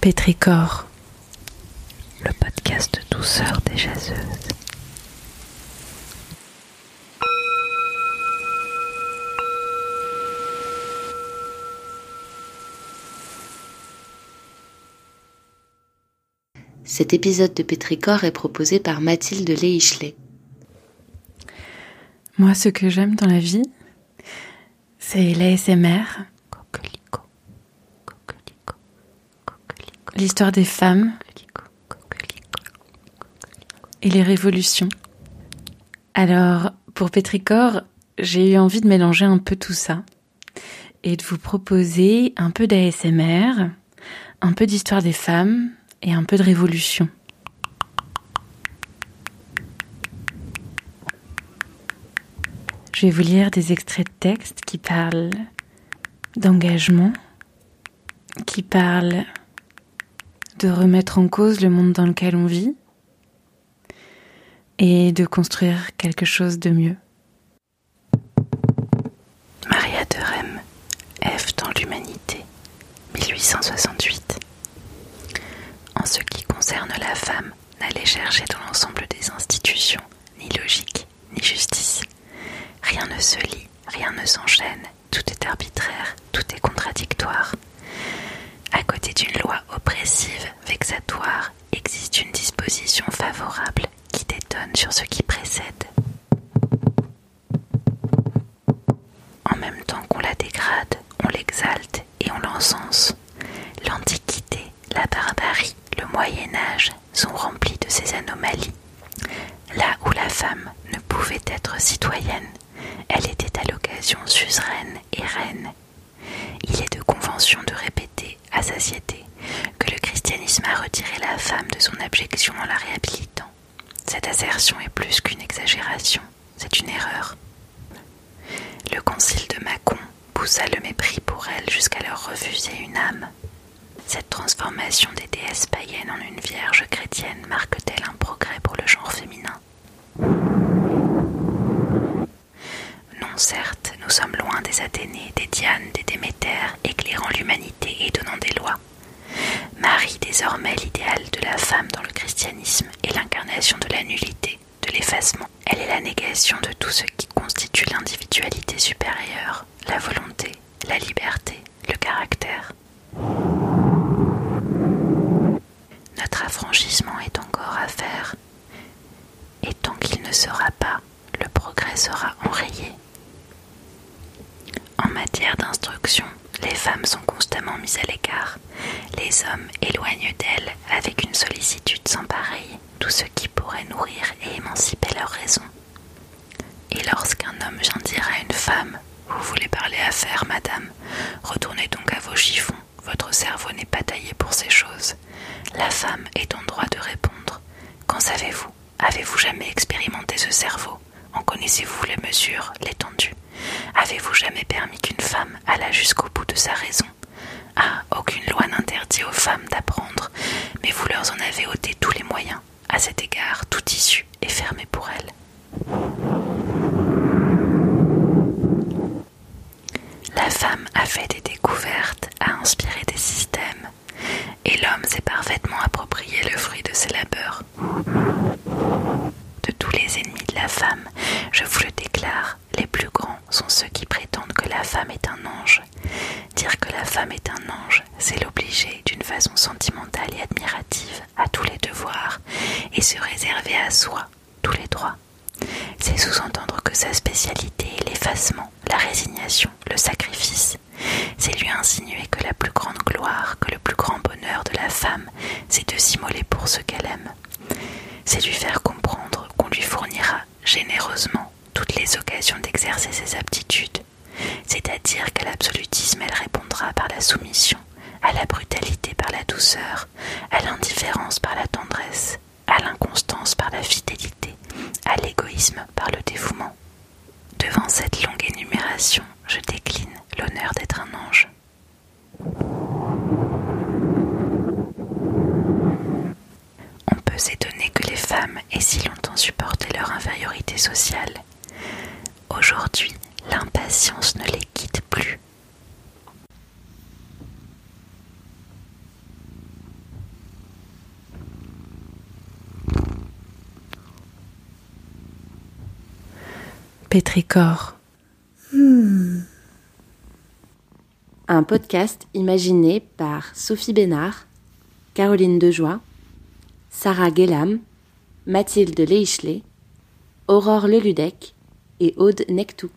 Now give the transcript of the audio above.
Pétricor, le podcast douceur des jaseuses. Cet épisode de Pétricor est proposé par Mathilde Leichelet. Moi, ce que j'aime dans la vie, c'est l'ASMR, l'histoire des femmes et les révolutions. Alors, pour Pétricor, j'ai eu envie de mélanger un peu tout ça et de vous proposer un peu d'ASMR, un peu d'histoire des femmes et un peu de révolution. Je vais vous lire des extraits de texte qui parlent d'engagement, qui parlent de remettre en cause le monde dans lequel on vit et de construire quelque chose de mieux. Maria de Rem, F dans l'humanité, 1868. En ce qui concerne la femme, n'allez chercher dans l'ensemble des institutions ni logique ni justice. Rien ne se lie, rien ne s'enchaîne, tout est arbitraire, tout est contradictoire. À côté d'une loi oppressive, vexatoire, existe une disposition favorable qui détonne sur ce qui précède. En même temps qu'on la dégrade, on l'exalte L'Antiquité, la barbarie, le Moyen Âge sont remplis de ces anomalies. Là où la femme ne pouvait être citoyenne, elle était à l'occasion suzeraine et reine. Il est de convention de répéter à satiété que le christianisme a retiré la femme de son abjection en la réhabilitant. Cette assertion est plus qu'une exagération, c'est une erreur. Le concile de le mépris pour elle jusqu'à leur refuser une âme. Cette transformation des déesses païennes en une vierge chrétienne marque-t-elle un progrès pour le genre féminin? Non, certes, nous sommes loin des Athénées, des Dianes, des Démétères, éclairant l'humanité et donnant des lois. Marie, désormais l'idéal de la femme dans le christianisme, est l'incarnation de la nullité, de l'effacement. Elle est la négation de tout ce qui constitue l'individualité supérieure, la volonté, la liberté, le caractère. Notre affranchissement est encore à faire, et tant qu'il ne sera pas, le progrès sera enrayé. En matière d'instruction, les femmes sont constamment mises à l'écart. Les hommes éloignent d'elles avec une sollicitude sans pareille tout ce qui pourrait nourrir et émanciper leur raison. Et lorsqu'un homme vient dire à une femme Vous voulez parler affaires, madame Retournez donc à vos chiffons, votre cerveau n'est pas taillé pour ces choses. La femme est en droit de répondre Qu'en savez-vous Avez-vous jamais expérimenté ce cerveau En connaissez-vous les mesures, l'étendue Avez-vous jamais qu'une femme allât jusqu'au bout de sa raison Ah, aucune loi n'interdit aux femmes d'apprendre, mais vous leur en avez ôté tous les moyens. À cet égard, tout issue est fermé pour elles. La femme a fait des découvertes, a inspiré des systèmes, et l'homme s'est parfaitement approprié le fruit de ses labeurs. De tous les ennemis de la femme, je vous le déclare, les plus grands sont ceux qui prétendent que la femme est un ange. Dire que la est un ange, c'est l'obliger d'une façon sentimentale et admirative à tous les devoirs et se réserver à soi tous les droits. C'est sous-entendre que sa spécialité est l'effacement, la résignation, le sacrifice. C'est lui insinuer que la plus grande gloire, que le plus grand bonheur de la femme, c'est de s'immoler pour ce qu'elle aime. C'est lui faire comprendre qu'on lui fournira généreusement toutes les occasions d'exercer ses aptitudes, c'est-à-dire qu'à l'absolutisme elle répondra par la soumission, à la brutalité par la douceur, à l'indifférence par la tendresse, à l'inconstance par la fidélité, à l'égoïsme par le dévouement. Devant cette longue énumération, je décline l'honneur d'être un ange. On peut s'étonner que les femmes aient si longtemps supporté leur infériorité sociale. Aujourd'hui, l'impatience ne les quitte plus. Pétricor. Hmm. Un podcast imaginé par Sophie Bénard, Caroline Dejoie, Sarah Guélam, Mathilde Leichelet, Aurore Leludec et Aude Nectou.